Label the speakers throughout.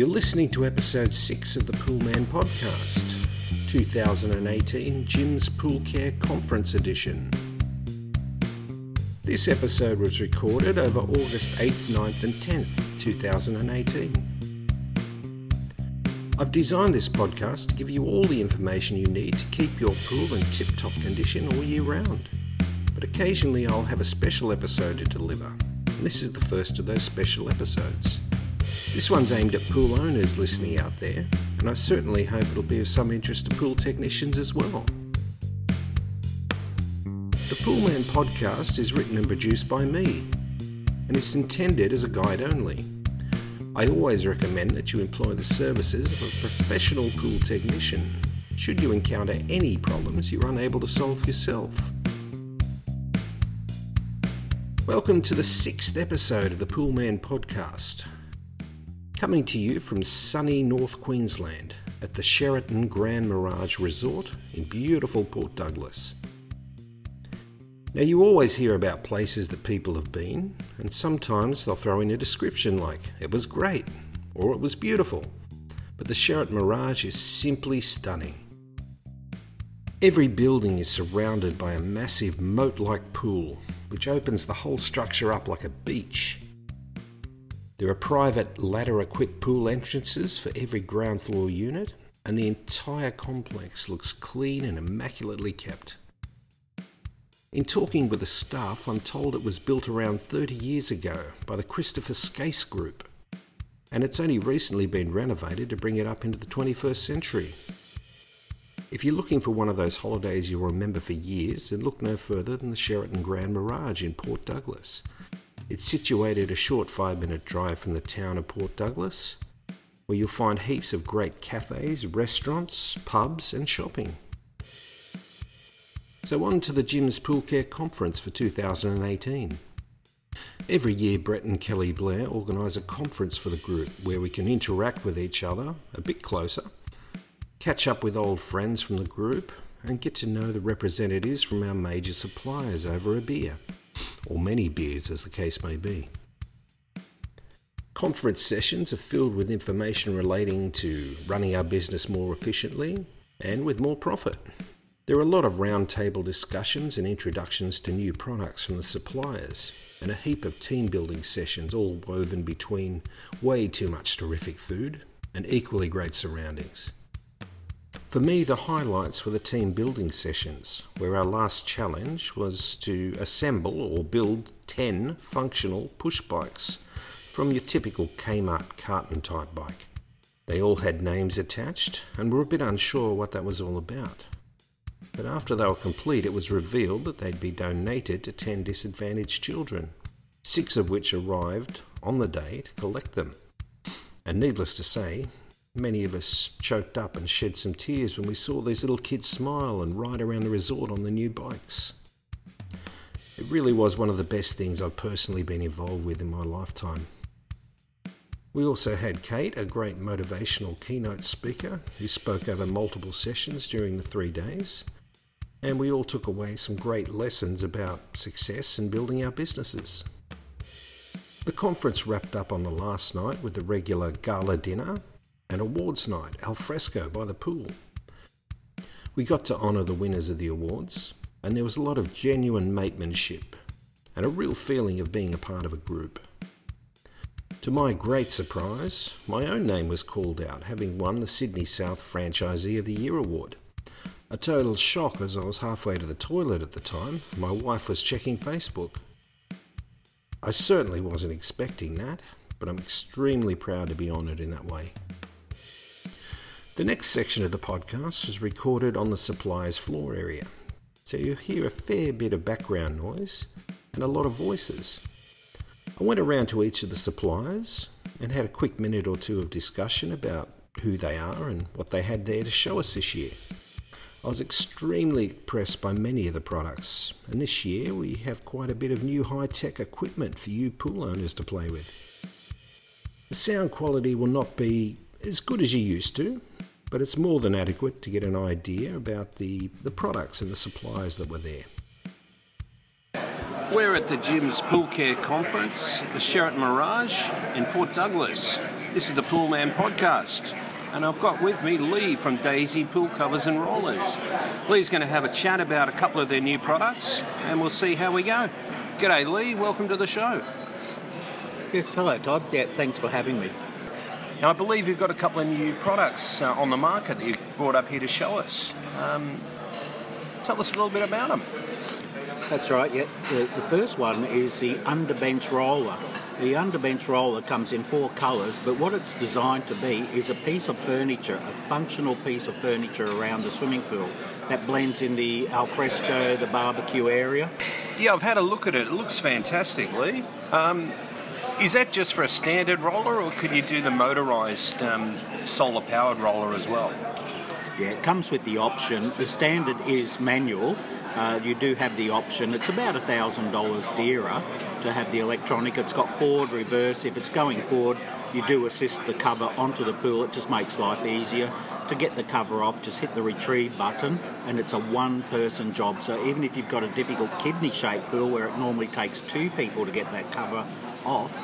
Speaker 1: You're listening to episode 6 of the Poolman Podcast, 2018 Jim's Pool Care Conference Edition. This episode was recorded over August 8th, 9th, and 10th, 2018. I've designed this podcast to give you all the information you need to keep your pool in tip top condition all year round. But occasionally I'll have a special episode to deliver, and this is the first of those special episodes. This one's aimed at pool owners listening out there, and I certainly hope it'll be of some interest to pool technicians as well. The Poolman podcast is written and produced by me, and it's intended as a guide only. I always recommend that you employ the services of a professional pool technician should you encounter any problems you're unable to solve yourself. Welcome to the sixth episode of the Poolman podcast. Coming to you from sunny North Queensland at the Sheraton Grand Mirage Resort in beautiful Port Douglas. Now, you always hear about places that people have been, and sometimes they'll throw in a description like, it was great, or it was beautiful. But the Sheraton Mirage is simply stunning. Every building is surrounded by a massive moat like pool, which opens the whole structure up like a beach. There are private ladder equipped pool entrances for every ground floor unit, and the entire complex looks clean and immaculately kept. In talking with the staff, I'm told it was built around 30 years ago by the Christopher Skase Group, and it's only recently been renovated to bring it up into the 21st century. If you're looking for one of those holidays you'll remember for years, then look no further than the Sheraton Grand Mirage in Port Douglas. It's situated a short five minute drive from the town of Port Douglas, where you'll find heaps of great cafes, restaurants, pubs, and shopping. So, on to the Jim's Pool Care Conference for 2018. Every year, Brett and Kelly Blair organise a conference for the group where we can interact with each other a bit closer, catch up with old friends from the group, and get to know the representatives from our major suppliers over a beer or many beers as the case may be. Conference sessions are filled with information relating to running our business more efficiently and with more profit. There are a lot of roundtable discussions and introductions to new products from the suppliers, and a heap of team building sessions all woven between way too much terrific food and equally great surroundings. For me, the highlights were the team building sessions, where our last challenge was to assemble or build 10 functional push bikes from your typical Kmart carton type bike. They all had names attached and were a bit unsure what that was all about. But after they were complete, it was revealed that they'd be donated to 10 disadvantaged children, six of which arrived on the day to collect them. And needless to say, Many of us choked up and shed some tears when we saw these little kids smile and ride around the resort on the new bikes. It really was one of the best things I've personally been involved with in my lifetime. We also had Kate, a great motivational keynote speaker who spoke over multiple sessions during the three days, and we all took away some great lessons about success and building our businesses. The conference wrapped up on the last night with the regular gala dinner and awards night al fresco by the pool. We got to honour the winners of the awards, and there was a lot of genuine matemanship and a real feeling of being a part of a group. To my great surprise, my own name was called out, having won the Sydney South Franchisee of the Year award. A total shock as I was halfway to the toilet at the time. My wife was checking Facebook. I certainly wasn't expecting that, but I'm extremely proud to be honoured in that way. The next section of the podcast is recorded on the supplier's floor area, so you hear a fair bit of background noise and a lot of voices. I went around to each of the suppliers and had a quick minute or two of discussion about who they are and what they had there to show us this year. I was extremely impressed by many of the products, and this year we have quite a bit of new high tech equipment for you pool owners to play with. The sound quality will not be as good as you used to, but it's more than adequate to get an idea about the, the products and the supplies that were there. We're at the Jim's Pool Care Conference, the Sheraton Mirage in Port Douglas.
Speaker 2: This is the Pool Man podcast, and I've got with me Lee from Daisy Pool Covers and Rollers. Lee's going to have a chat about a couple of their new products, and we'll see how we go. G'day, Lee. Welcome to the show.
Speaker 3: Yes, hello, Todd. Yeah, thanks for having me.
Speaker 2: Now, I believe you've got a couple of new products uh, on the market that you've brought up here to show us. Um, tell us a little bit about them.
Speaker 3: That's right, yeah. The, the first one is the underbench roller. The underbench roller comes in four colours, but what it's designed to be is a piece of furniture, a functional piece of furniture around the swimming pool that blends in the alfresco, the barbecue area.
Speaker 2: Yeah, I've had a look at it. It looks fantastic, Lee. Um, is that just for a standard roller, or could you do the motorised um, solar powered roller as well?
Speaker 3: Yeah, it comes with the option. The standard is manual. Uh, you do have the option. It's about a thousand dollars dearer to have the electronic. It's got forward, reverse. If it's going forward, you do assist the cover onto the pool. It just makes life easier. To get the cover off, just hit the retrieve button, and it's a one-person job. So even if you've got a difficult kidney-shaped pool where it normally takes two people to get that cover off,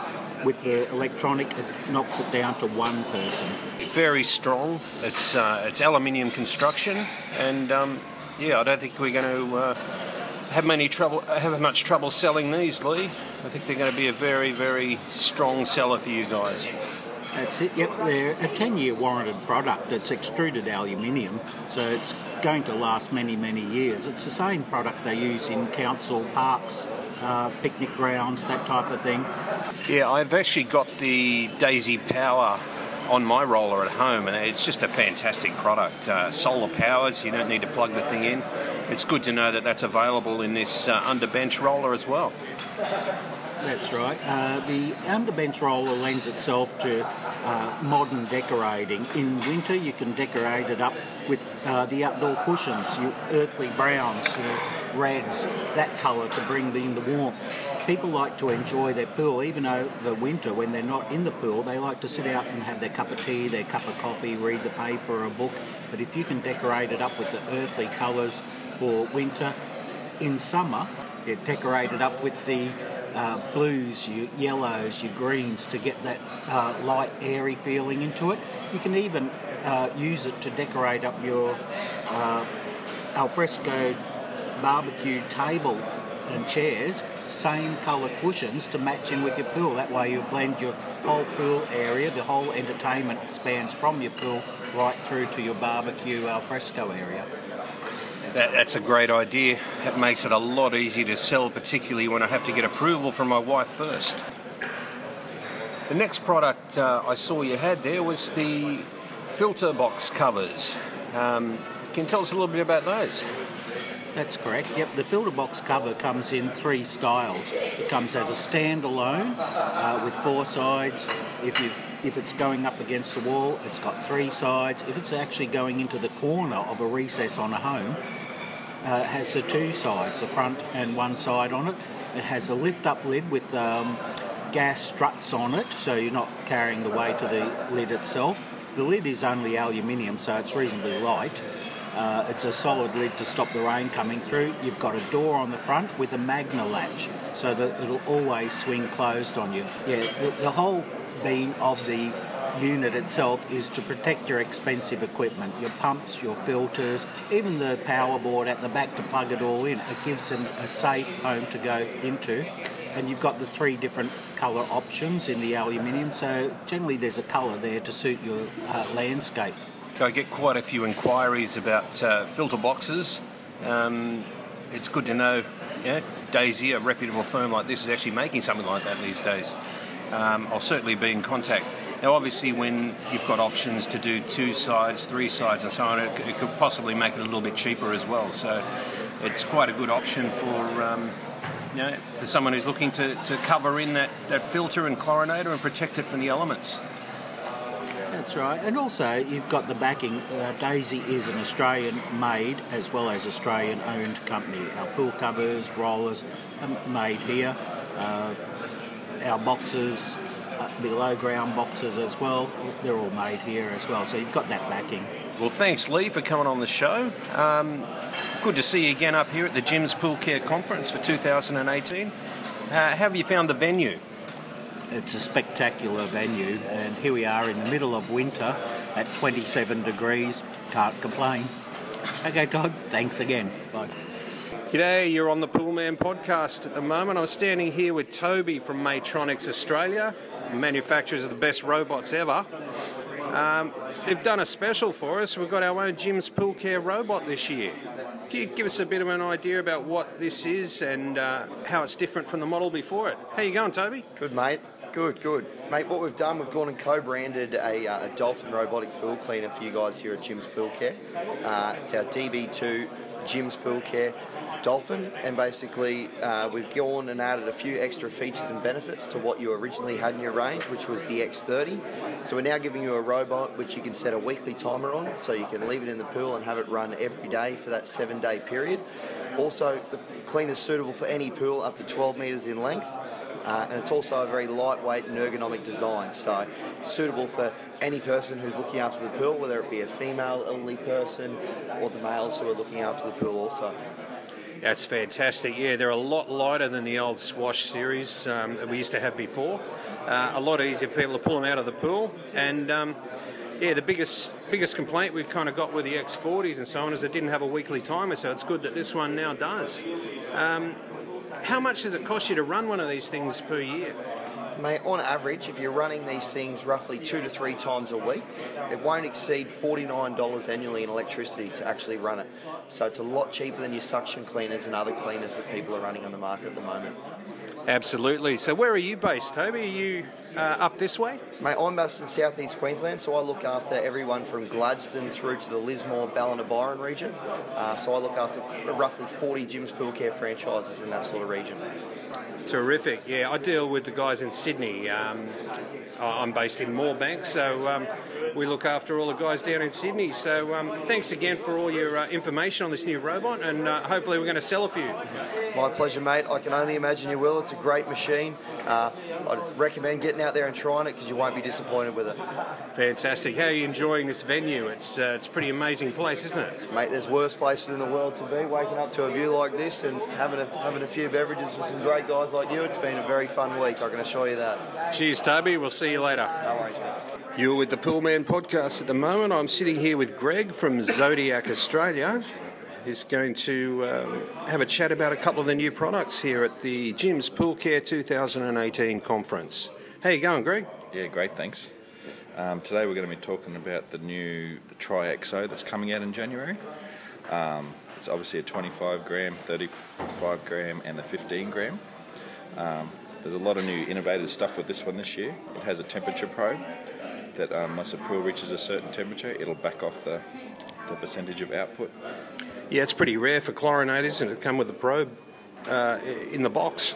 Speaker 3: with the electronic, it knocks it down to one person.
Speaker 2: Very strong. It's uh, it's aluminium construction, and um, yeah, I don't think we're going to uh, have many trouble have much trouble selling these, Lee. I think they're going to be a very very strong seller for you guys.
Speaker 3: That's it. Yep, they're a 10-year warranted product. It's extruded aluminium, so it's going to last many many years. It's the same product they use in council parks uh, picnic grounds, that type of thing.
Speaker 2: Yeah, I've actually got the Daisy Power on my roller at home, and it's just a fantastic product. Uh, solar powered, so you don't need to plug the thing in. It's good to know that that's available in this uh, underbench roller as well.
Speaker 3: That's right. Uh, the underbench roller lends itself to uh, modern decorating. In winter, you can decorate it up with uh, the outdoor cushions, your earthly browns, your reds, that colour to bring in the warmth. People like to enjoy their pool, even over the winter, when they're not in the pool, they like to sit out and have their cup of tea, their cup of coffee, read the paper or a book. But if you can decorate it up with the earthly colours for winter, in summer, it up with the uh, blues, your yellows, your greens to get that uh, light, airy feeling into it. You can even uh, use it to decorate up your uh, alfresco barbecue table and chairs, same colour cushions to match in with your pool. That way you blend your whole pool area, the whole entertainment spans from your pool right through to your barbecue alfresco area.
Speaker 2: That, that's a great idea. It makes it a lot easier to sell, particularly when I have to get approval from my wife first. The next product uh, I saw you had there was the filter box covers. Um, can you tell us a little bit about those?
Speaker 3: That's correct. Yep, the filter box cover comes in three styles. It comes as a standalone uh, with four sides. If you if it's going up against the wall, it's got three sides. If it's actually going into the corner of a recess on a home, uh, it has the two sides, the front and one side on it. It has a lift-up lid with um, gas struts on it, so you're not carrying the weight of the lid itself. The lid is only aluminium, so it's reasonably light. Uh, it's a solid lid to stop the rain coming through. You've got a door on the front with a magna latch so that it'll always swing closed on you. Yeah, the, the whole of the unit itself is to protect your expensive equipment, your pumps, your filters, even the power board at the back to plug it all in. It gives them a safe home to go into. And you've got the three different colour options in the aluminium, so generally there's a colour there to suit your uh, landscape.
Speaker 2: I get quite a few inquiries about uh, filter boxes. Um, it's good to know yeah, Daisy, a reputable firm like this, is actually making something like that these days. Um, I'll certainly be in contact. Now, obviously, when you've got options to do two sides, three sides, and so on, it, it could possibly make it a little bit cheaper as well. So, it's quite a good option for um, you know, for someone who's looking to, to cover in that, that filter and chlorinator and protect it from the elements.
Speaker 3: That's right, and also you've got the backing. Uh, Daisy is an Australian-made as well as Australian-owned company. Our pool covers, rollers, are made here. Uh, our boxes, uh, below ground boxes as well, they're all made here as well. So you've got that backing.
Speaker 2: Well, thanks, Lee, for coming on the show. Um, good to see you again up here at the Jim's Pool Care Conference for 2018. Uh, how have you found the venue?
Speaker 3: it's a spectacular venue, and here we are in the middle of winter at 27 degrees. Can't complain. Okay, Todd, thanks again. Bye.
Speaker 2: G'day, you're on the Poolman podcast at the moment. I'm standing here with Toby from Maytronics Australia, manufacturers of the best robots ever. Um, they've done a special for us. We've got our own Jim's Pool Care robot this year. Can you give us a bit of an idea about what this is and uh, how it's different from the model before it? How you going, Toby?
Speaker 4: Good, mate. Good, good. Mate, what we've done, we've gone and co-branded a, uh, a Dolphin robotic pool cleaner for you guys here at Jim's Pool Care. Uh, it's our DB2 Jim's Pool Care Dolphin, and basically uh, we've gone and added a few extra features and benefits to what you originally had in your range, which was the X30. So we're now giving you a robot which you can set a weekly timer on, so you can leave it in the pool and have it run every day for that seven-day period. Also, the cleaner is suitable for any pool up to 12 metres in length. Uh, and it's also a very lightweight and ergonomic design, so suitable for any person who's looking after the pool, whether it be a female elderly person or the males who are looking after the pool also.
Speaker 2: That's fantastic. Yeah, they're a lot lighter than the old swash series um, that we used to have before. Uh, a lot easier for people to pull them out of the pool. And um, yeah, the biggest biggest complaint we've kind of got with the X40s and so on is it didn't have a weekly timer. So it's good that this one now does. Um, how much does it cost you to run one of these things per year?
Speaker 4: Mate, on average, if you're running these things roughly two to three times a week, it won't exceed $49 annually in electricity to actually run it. So it's a lot cheaper than your suction cleaners and other cleaners that people are running on the market at the moment.
Speaker 2: Absolutely. So where are you based, Toby? Are you uh, up this way?
Speaker 4: Mate, I'm based in southeast Queensland, so I look after everyone from Gladstone through to the Lismore, Ballina Byron region. Uh, so I look after roughly 40 Jim's Pool Care franchises in that sort of region.
Speaker 2: Terrific. Yeah, I deal with the guys in Sydney. Um, I'm based in Moorebank, so um, we look after all the guys down in Sydney. So um, thanks again for all your uh, information on this new robot, and uh, hopefully we're going to sell a few.
Speaker 4: My pleasure, mate. I can only imagine you will. It's a great machine. Uh, I'd recommend getting out there and trying it because you won't be disappointed with it.
Speaker 2: Fantastic. How are you enjoying this venue? It's uh, it's a pretty amazing place, isn't it?
Speaker 4: Mate, there's worse places in the world to be. Waking up to a view like this and having a, having a few beverages with some great guys like you, it's been a very fun week. I can assure you that.
Speaker 2: Cheers, Toby. We'll see you later.
Speaker 4: No worries, mate.
Speaker 2: You're with the Poolman podcast at the moment. I'm sitting here with Greg from Zodiac Australia. He's going to um, have a chat about a couple of the new products here at the Jim's Pool Care 2018 conference. How you going, Greg?
Speaker 5: Yeah, great, thanks. Um, today we're going to be talking about the new Tri XO that's coming out in January. Um, it's obviously a 25 gram, 35 gram, and a 15 gram. Um, there's a lot of new innovative stuff with this one this year. It has a temperature probe that um, once a pool reaches a certain temperature, it'll back off the, the percentage of output.
Speaker 2: Yeah, it's pretty rare for chlorinators, and it come with a probe uh, in the box.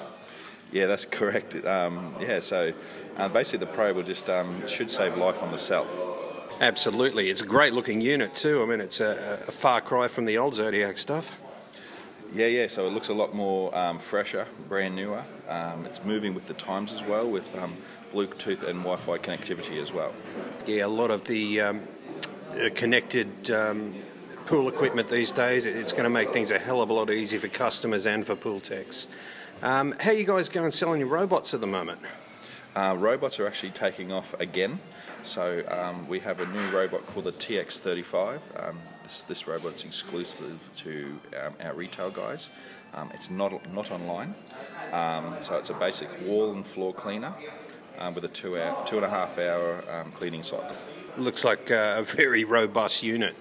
Speaker 5: Yeah, that's correct. Um, yeah, so uh, basically the probe will just um, should save life on the cell.
Speaker 2: Absolutely, it's a great looking unit too. I mean, it's a, a far cry from the old Zodiac stuff.
Speaker 5: Yeah, yeah. So it looks a lot more um, fresher, brand newer. Um, it's moving with the times as well, with um, Bluetooth and Wi-Fi connectivity as well.
Speaker 2: Yeah, a lot of the um, connected um, pool equipment these days. It's going to make things a hell of a lot easier for customers and for pool techs. Um, how you guys going selling your robots at the moment?
Speaker 5: Uh, robots are actually taking off again. So um, we have a new robot called the TX35. Um, this, this robot's exclusive to um, our retail guys. Um, it's not not online, um, so it's a basic wall and floor cleaner um, with a two hour, two and a half hour cleaning cycle.
Speaker 2: Looks like uh, a very robust unit.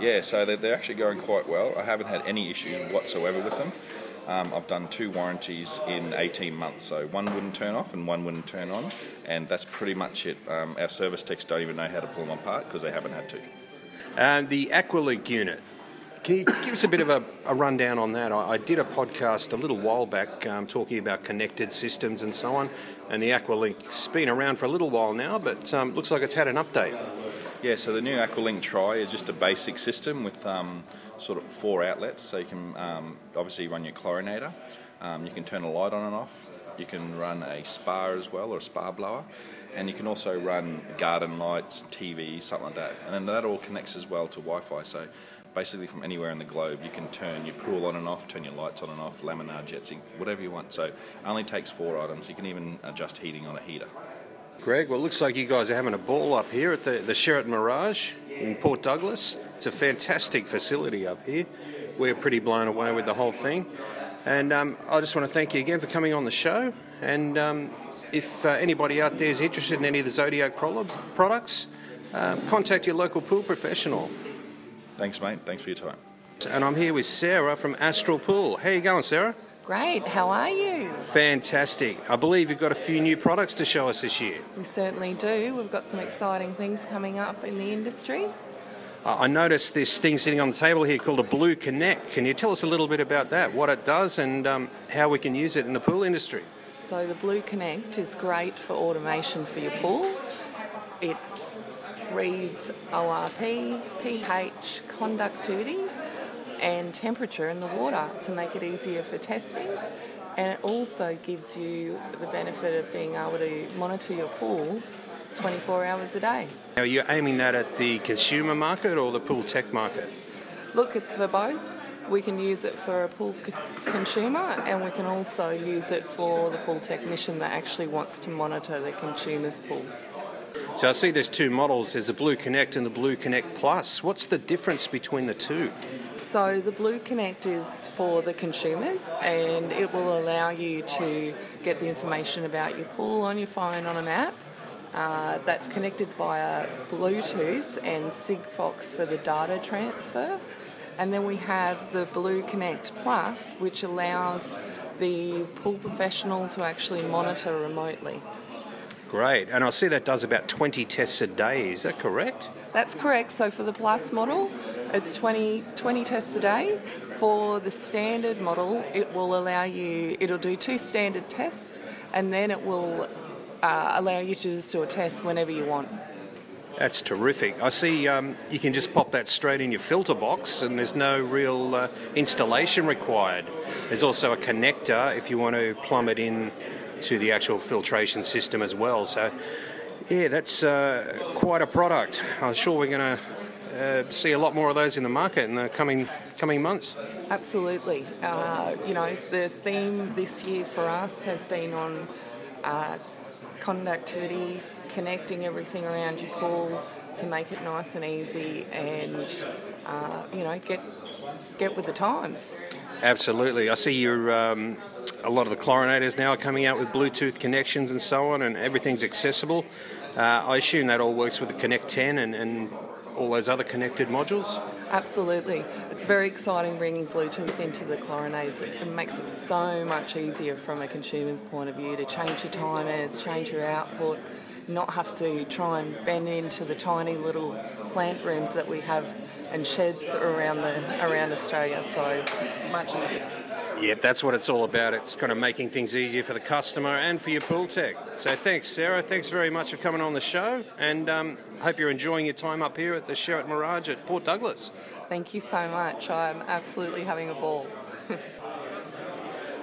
Speaker 5: Yeah, so they're, they're actually going quite well. I haven't had any issues whatsoever with them. Um, I've done two warranties in 18 months, so one wouldn't turn off and one wouldn't turn on, and that's pretty much it. Um, our service techs don't even know how to pull them apart because they haven't had to.
Speaker 2: And the Aqualink unit, can you give us a bit of a, a rundown on that? I, I, did a podcast a little while back um, talking about connected systems and so on, and the Aqualink's been around for a little while now, but um, looks like it's had an update.
Speaker 5: Yeah, so the new Aqualink Tri is just a basic system with um, sort of four outlets. So you can um, obviously run your chlorinator, um, you can turn a light on and off, you can run a spa as well or a spa blower, and you can also run garden lights, TV, something like that. And then that all connects as well to Wi-Fi. So basically from anywhere in the globe. You can turn your pool on and off, turn your lights on and off, laminar jets, whatever you want. So it only takes four items. You can even adjust heating on a heater.
Speaker 2: Greg, well, it looks like you guys are having a ball up here at the, the Sheraton Mirage in Port Douglas. It's a fantastic facility up here. We're pretty blown away with the whole thing. And um, I just want to thank you again for coming on the show. And um, if uh, anybody out there is interested in any of the Zodiac products, uh, contact your local pool professional.
Speaker 5: Thanks, mate. Thanks for your time.
Speaker 2: And I'm here with Sarah from Astral Pool. How you going, Sarah?
Speaker 6: Great. How are you?
Speaker 2: Fantastic. I believe you've got a few new products to show us this year.
Speaker 6: We certainly do. We've got some exciting things coming up in the industry.
Speaker 2: Uh, I noticed this thing sitting on the table here called a Blue Connect. Can you tell us a little bit about that, what it does, and um, how we can use it in the pool industry?
Speaker 6: So, the Blue Connect is great for automation for your pool. It reads ORP, pH, conductivity, and temperature in the water to make it easier for testing. And it also gives you the benefit of being able to monitor your pool 24 hours a day.
Speaker 2: Are you aiming that at the consumer market or the pool tech market?
Speaker 6: Look, it's for both. We can use it for a pool c- consumer and we can also use it for the pool technician that actually wants to monitor the consumer's pools.
Speaker 2: So I see there's two models. There's the Blue Connect and the Blue Connect Plus. What's the difference between the two?
Speaker 6: So the Blue Connect is for the consumers and it will allow you to get the information about your pool on your phone on an app uh, that's connected via Bluetooth and Sigfox for the data transfer. And then we have the Blue Connect Plus, which allows the pool professional to actually monitor remotely.
Speaker 2: Great. And I see that does about 20 tests a day. Is that correct?
Speaker 6: That's correct. So for the Plus model, it's 20, 20 tests a day. For the standard model, it will allow you, it'll do two standard tests and then it will uh, allow you to just do a test whenever you want.
Speaker 2: That's terrific. I see um, you can just pop that straight in your filter box and there's no real uh, installation required. There's also a connector if you want to plumb it in to the actual filtration system as well. So, yeah, that's uh, quite a product. I'm sure we're going to uh, see a lot more of those in the market in the coming coming months.
Speaker 6: Absolutely. Uh, you know, the theme this year for us has been on uh, conductivity, connecting everything around your pool to make it nice and easy, and uh, you know get get with the times.
Speaker 2: Absolutely, I see you're. Um, a lot of the chlorinators now are coming out with Bluetooth connections and so on, and everything's accessible. Uh, I assume that all works with the Connect 10 and, and all those other connected modules?
Speaker 6: Absolutely. It's very exciting bringing Bluetooth into the chlorinators. It makes it so much easier from a consumer's point of view to change your timers, change your output, not have to try and bend into the tiny little plant rooms that we have and sheds around the around Australia. So much easier.
Speaker 2: Yep, that's what it's all about. It's kind of making things easier for the customer and for your pool tech. So thanks, Sarah. Thanks very much for coming on the show, and um, hope you're enjoying your time up here at the Sheraton Mirage at Port Douglas.
Speaker 6: Thank you so much. I'm absolutely having a ball.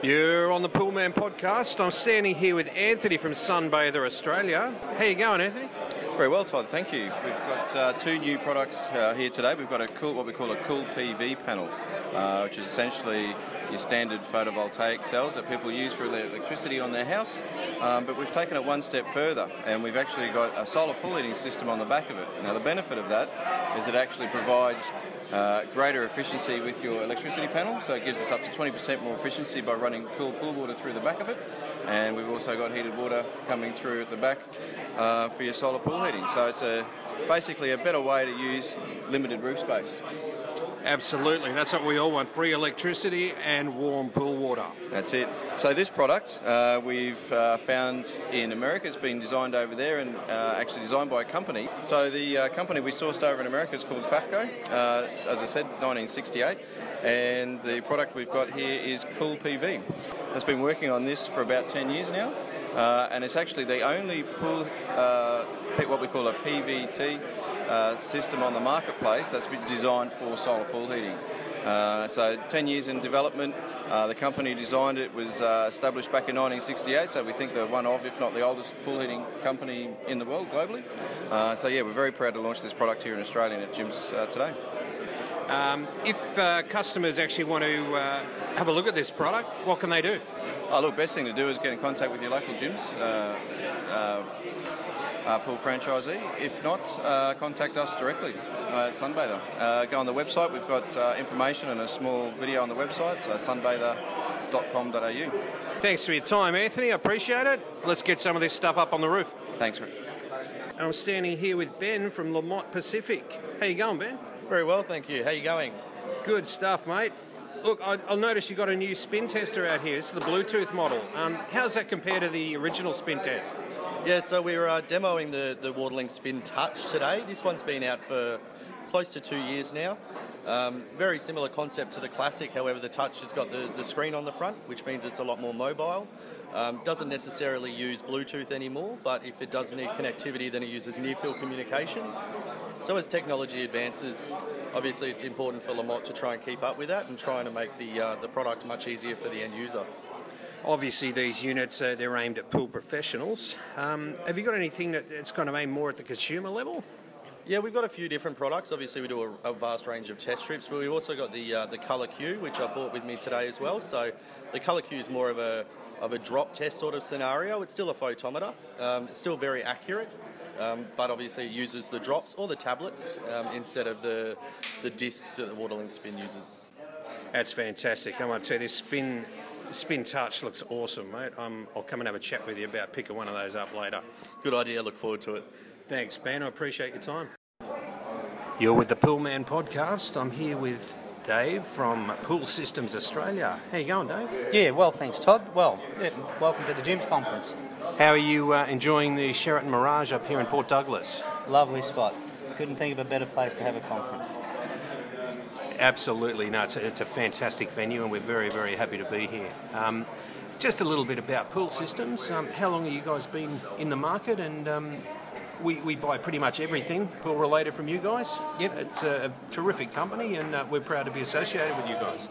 Speaker 2: You're on the Poolman podcast. I'm standing here with Anthony from Sunbather Australia. How you going, Anthony?
Speaker 7: Very well, Todd. Thank you. We've got uh, two new products uh, here today. We've got a cool, what we call a cool PV panel, uh, which is essentially your standard photovoltaic cells that people use for their electricity on their house. Um, but we've taken it one step further, and we've actually got a solar pool heating system on the back of it. Now, the benefit of that is it actually provides uh, greater efficiency with your electricity panel, so it gives us up to 20% more efficiency by running cool pool water through the back of it. And we've also got heated water coming through at the back uh, for your solar pool heating. So it's a basically a better way to use limited roof space.
Speaker 2: Absolutely, that's what we all want free electricity and warm pool water.
Speaker 7: That's it. So, this product uh, we've uh, found in America, it's been designed over there and uh, actually designed by a company. So, the uh, company we sourced over in America is called FAFCO, uh, as I said, 1968. And the product we've got here is Cool PV. It's been working on this for about 10 years now. Uh, and it's actually the only pool, what we call a PVT uh, system on the marketplace that's been designed for solar pool heating. Uh, so 10 years in development. Uh, the company designed it was uh, established back in 1968, so we think they're one of, if not the oldest pool heating company in the world globally. Uh, so yeah, we're very proud to launch this product here in Australia and at Jim's uh, today.
Speaker 2: Um, if uh, customers actually want to uh, have a look at this product, what can they do?
Speaker 7: Oh, look, best thing to do is get in contact with your local Jim's, uh, pool franchisee. If not, uh, contact us directly uh, at Sunbather. Uh, go on the website. We've got uh, information and a small video on the website, so sunbather.com.au.
Speaker 2: Thanks for your time, Anthony. I appreciate it. Let's get some of this stuff up on the roof.
Speaker 7: Thanks, Rick.
Speaker 2: I'm standing here with Ben from LaMotte Pacific. How you going, Ben?
Speaker 8: Very well, thank you. How you going?
Speaker 2: Good stuff, mate. Look, I, I'll notice you've got a new spin tester out here. It's the Bluetooth model. Um, how does that compare to the original spin test?
Speaker 8: Yeah, so we're uh, demoing the, the WaterLink Spin Touch today. This one's been out for close to two years now. Um, very similar concept to the Classic, however, the Touch has got the, the screen on the front, which means it's a lot more mobile. Um, doesn't necessarily use Bluetooth anymore, but if it does need connectivity, then it uses near field communication. So as technology advances, obviously it's important for LaMotte to try and keep up with that and trying to make the, uh, the product much easier for the end user.
Speaker 2: Obviously, these units uh, they're aimed at pool professionals. Um, have you got anything that, that's kind of aimed more at the consumer level?
Speaker 8: Yeah, we've got a few different products. Obviously, we do a, a vast range of test strips, but we've also got the uh, the Color Q, which I brought with me today as well. So, the Color Q is more of a of a drop test sort of scenario. It's still a photometer. Um, it's still very accurate, um, but obviously it uses the drops or the tablets um, instead of the the discs that the Waterlink Spin uses.
Speaker 2: That's fantastic. I want to tell this spin spin touch looks awesome, mate. Um, I'll come and have a chat with you about picking one of those up later.
Speaker 8: Good idea. Look forward to it.
Speaker 2: Thanks, Ben. I appreciate your time. You're with the Poolman podcast. I'm here with Dave from Pool Systems Australia. How you going, Dave?
Speaker 9: Yeah, well, thanks, Todd. Well, yeah, welcome to the Jim's Conference.
Speaker 2: How are you uh, enjoying the Sheraton Mirage up here in Port Douglas?
Speaker 9: Lovely spot. Couldn't think of a better place to have a conference.
Speaker 2: Absolutely, no, it's a, it's a fantastic venue, and we're very, very happy to be here. Um, just a little bit about Pool Systems. Um, how long have you guys been in the market? And um, we, we buy pretty much everything pool related from you guys.
Speaker 9: Yep.
Speaker 2: It's a, a terrific company, and uh, we're proud to be associated with you guys.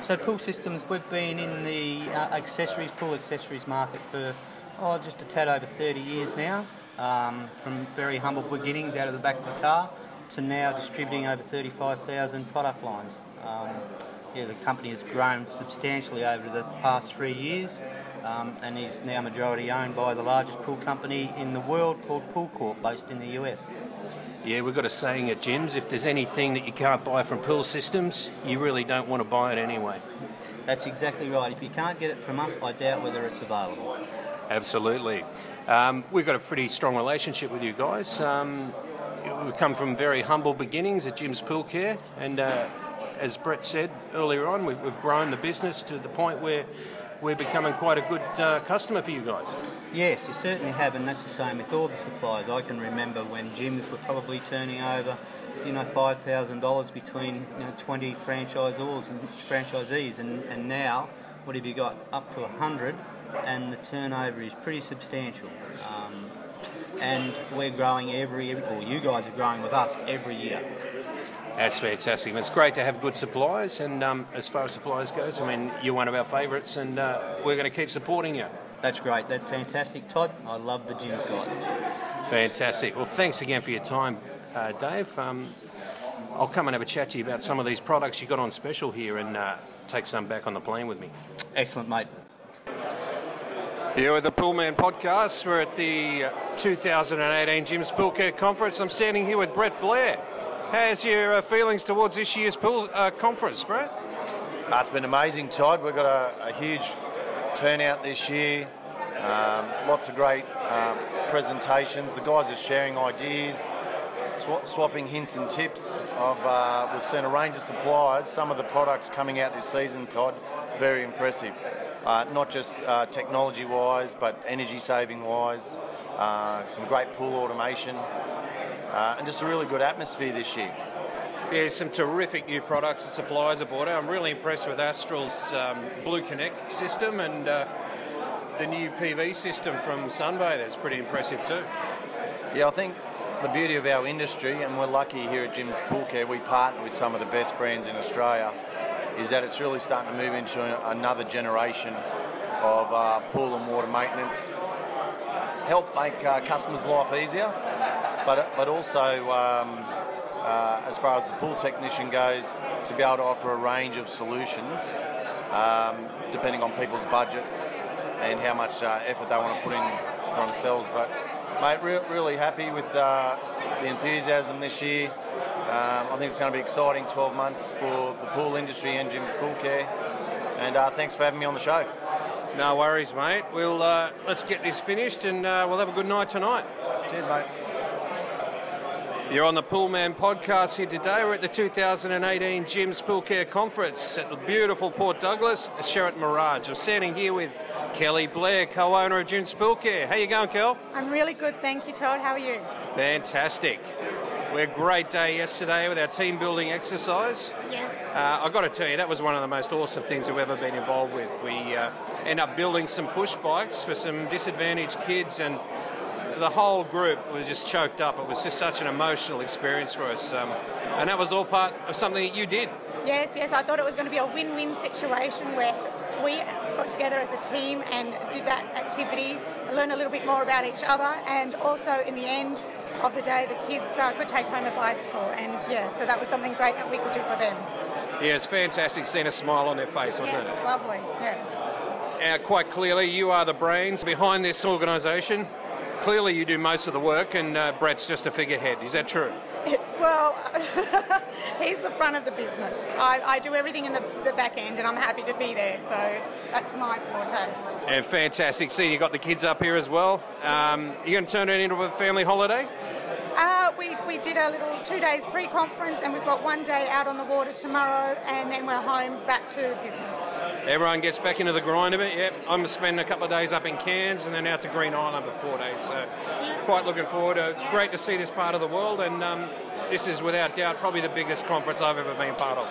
Speaker 9: So, Pool Systems, we've been in the uh, accessories, pool accessories market for oh, just a tad over 30 years now. Um, from very humble beginnings out of the back of the car to now distributing over 35,000 product lines. Um, yeah, the company has grown substantially over the past three years um, and is now majority owned by the largest pool company in the world called Pool Corp, based in the US.
Speaker 2: Yeah, we've got a saying at Jim's if there's anything that you can't buy from Pool Systems, you really don't want to buy it anyway.
Speaker 9: That's exactly right. If you can't get it from us, I doubt whether it's available.
Speaker 2: Absolutely. Um, we've got a pretty strong relationship with you guys. Um, we've come from very humble beginnings at Jim's Pool Care, and uh, as Brett said earlier on, we've, we've, grown the business to the point where we're becoming quite a good uh, customer for you guys.
Speaker 9: Yes, you certainly have, and that's the same with all the suppliers. I can remember when Jim's were probably turning over, you know, five thousand dollars between you know, twenty franchisors and franchisees, and, and now what have you got? Up to a hundred, and the turnover is pretty substantial. Um, and we're growing every, or you guys are growing with us every year.
Speaker 2: That's fantastic. It's great to have good suppliers, and um, as far as suppliers goes, I mean, you're one of our favourites, and uh, we're going to keep supporting you.
Speaker 9: That's great. That's fantastic, Todd. I love the Jim's guys.
Speaker 2: Fantastic. Well, thanks again for your time, uh, Dave. Um, I'll come and have a chat to you about some of these products you got on special here, and uh, take some back on the plane with me.
Speaker 9: Excellent, mate.
Speaker 2: Here at the Poolman Podcast, we're at the 2018 Jim's Pool Care Conference. I'm standing here with Brett Blair. How's your uh, feelings towards this year's pool uh, conference, Brett?
Speaker 10: Uh, it's been amazing, Todd. We've got a, a huge turnout this year. Um, lots of great uh, presentations. The guys are sharing ideas, sw- swapping hints and tips. Of, uh, we've seen a range of suppliers. Some of the products coming out this season, Todd, very impressive. Uh, not just technology-wise, but energy-saving-wise. some great pool automation uh, and just a really good atmosphere this year.
Speaker 2: Yeah, some terrific new products and suppliers aboard. I'm really impressed with Astral's um, Blue Connect system and uh, the new PV system from Sunbather. It's pretty impressive too.
Speaker 10: Yeah, I think the beauty of our industry, and we're lucky here at Jim's Pool Care, we partner with some of the best brands in Australia, is that it's really starting to move into another generation of uh, pool and water maintenance. Help make uh, customers' life easier, but but also um, uh, as far as the pool technician goes, to be able to offer a range of solutions um, depending on people's budgets and how much uh, effort they want to put in for themselves. But mate, re- really happy with uh, the enthusiasm this year. Um, I think it's going to be exciting 12 months for the pool industry and Jim's Pool Care. And uh, thanks for having me on the show.
Speaker 2: No worries, mate. We'll uh, let's get this finished, and uh, we'll have a good night tonight.
Speaker 10: Cheers, mate.
Speaker 2: You're on the Poolman podcast here today. We're at the 2018 Jim's Pool Care Conference at the beautiful Port Douglas, the Sheraton Mirage. I'm standing here with Kelly Blair, co-owner of Jim's Pool Care. How you going, Kel?
Speaker 11: I'm really good, thank you, Todd. How are you?
Speaker 2: Fantastic. We had a great day yesterday with our team building exercise.
Speaker 11: Yes.
Speaker 2: Uh, I've got to tell you, that was one of the most awesome things we've ever been involved with. We uh, end up building some push bikes for some disadvantaged kids, and the whole group was just choked up. It was just such an emotional experience for us. Um, and that was all part of something that you did.
Speaker 11: Yes, yes. I thought it was going to be a win-win situation where we got together as a team and did that activity, learn a little bit more about each other, and also in the end of the day, the kids uh, could take home a bicycle. And yeah, so that was something great that we could do for them.
Speaker 2: Yeah, it's fantastic seeing a smile on their face, wasn't
Speaker 11: Yeah,
Speaker 2: it?
Speaker 11: it's lovely. Yeah.
Speaker 2: Uh, quite clearly, you are the brains behind this organisation. Clearly, you do most of the work, and uh, Brett's just a figurehead. Is that true?
Speaker 11: Well, he's the front of the business. I, I do everything in the, the back end, and I'm happy to be there. So that's my forte.
Speaker 2: And fantastic seeing you got the kids up here as well. Um, you going to turn it into a family holiday?
Speaker 11: Uh, we, we did a little two days pre-conference, and we've got one day out on the water tomorrow, and then we're home back to business.
Speaker 2: Everyone gets back into the grind of it. Yep, I'm spending a couple of days up in Cairns and then out to Green Island for four days. So quite looking forward. to It's great to see this part of the world, and um, this is without doubt probably the biggest conference I've ever been part of.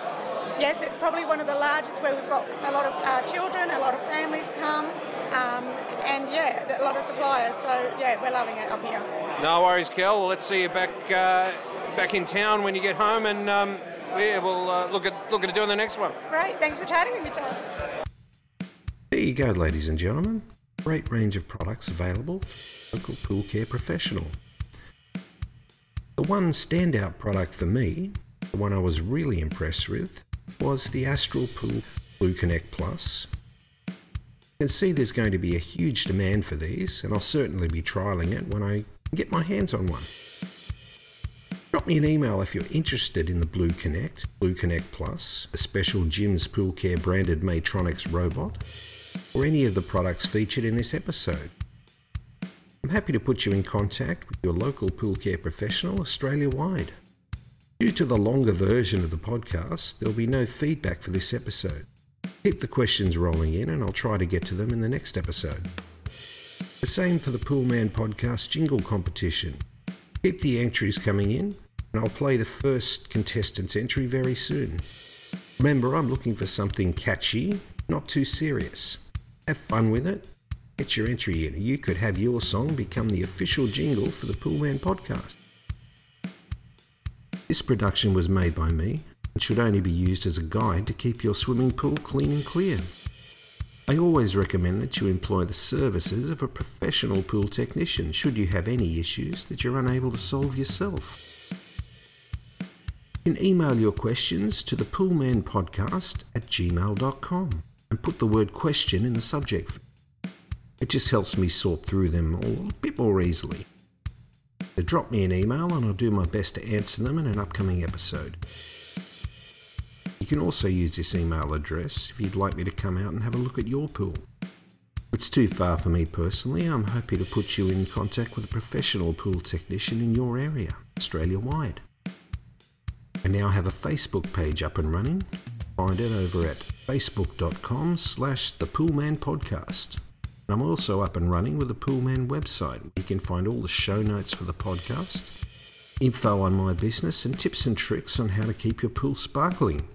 Speaker 11: Yes, it's probably one of the largest where we've got a lot of uh, children, a lot of families come, um, and yeah, a lot of suppliers. So yeah, we're loving it up here.
Speaker 2: No worries, Kel. Let's see you back uh, back in town when you get home, and um, yeah, we'll uh, look at look at doing the next one.
Speaker 11: Great, thanks for chatting with me, Todd.
Speaker 1: There you go, ladies and gentlemen. Great range of products available. Local pool care professional. The one standout product for me, the one I was really impressed with, was the Astral Pool Blue Connect Plus. Can see there's going to be a huge demand for these, and I'll certainly be trialling it when I get my hands on one. Drop me an email if you're interested in the Blue Connect, Blue Connect Plus, a special Jim's Pool Care branded Maytronics robot, or any of the products featured in this episode. I'm happy to put you in contact with your local pool care professional Australia wide. Due to the longer version of the podcast, there'll be no feedback for this episode. Keep the questions rolling in and I'll try to get to them in the next episode. The same for the Poolman Podcast jingle competition. Keep the entries coming in and I'll play the first contestant's entry very soon. Remember, I'm looking for something catchy, not too serious. Have fun with it. Get your entry in. You could have your song become the official jingle for the Poolman podcast. This production was made by me and should only be used as a guide to keep your swimming pool clean and clear. I always recommend that you employ the services of a professional pool technician should you have any issues that you're unable to solve yourself. You can email your questions to the poolmanpodcast at gmail.com and put the word question in the subject. It just helps me sort through them all a bit more easily. So drop me an email and I'll do my best to answer them in an upcoming episode. You can also use this email address if you'd like me to come out and have a look at your pool. It's too far for me personally, I'm happy to put you in contact with a professional pool technician in your area, Australia wide. I now have a Facebook page up and running. Find it over at facebook.com slash the Poolman Podcast. I'm also up and running with the Poolman website. You can find all the show notes for the podcast, info on my business, and tips and tricks on how to keep your pool sparkling.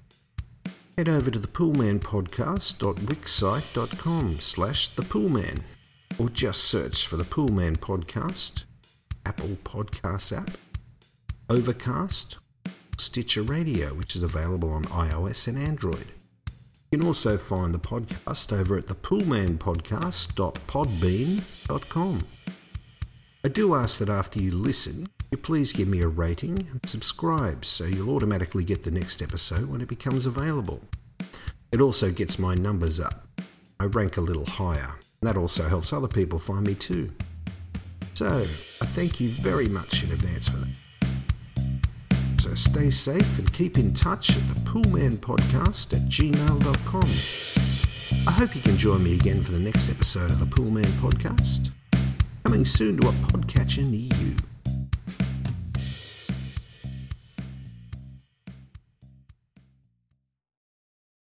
Speaker 1: Head over to the poolmanpodcast.wixsite.com slash the poolman or just search for the Poolman Podcast, Apple Podcasts app, Overcast, Stitcher Radio, which is available on iOS and Android. You can also find the podcast over at the poolmanpodcast.podbean.com. I do ask that after you listen, please give me a rating and subscribe so you'll automatically get the next episode when it becomes available. It also gets my numbers up. I rank a little higher. That also helps other people find me too. So, I thank you very much in advance for that. So stay safe and keep in touch at the Poolman Podcast at gmail.com. I hope you can join me again for the next episode of the Poolman Podcast, coming soon to a podcatcher near you.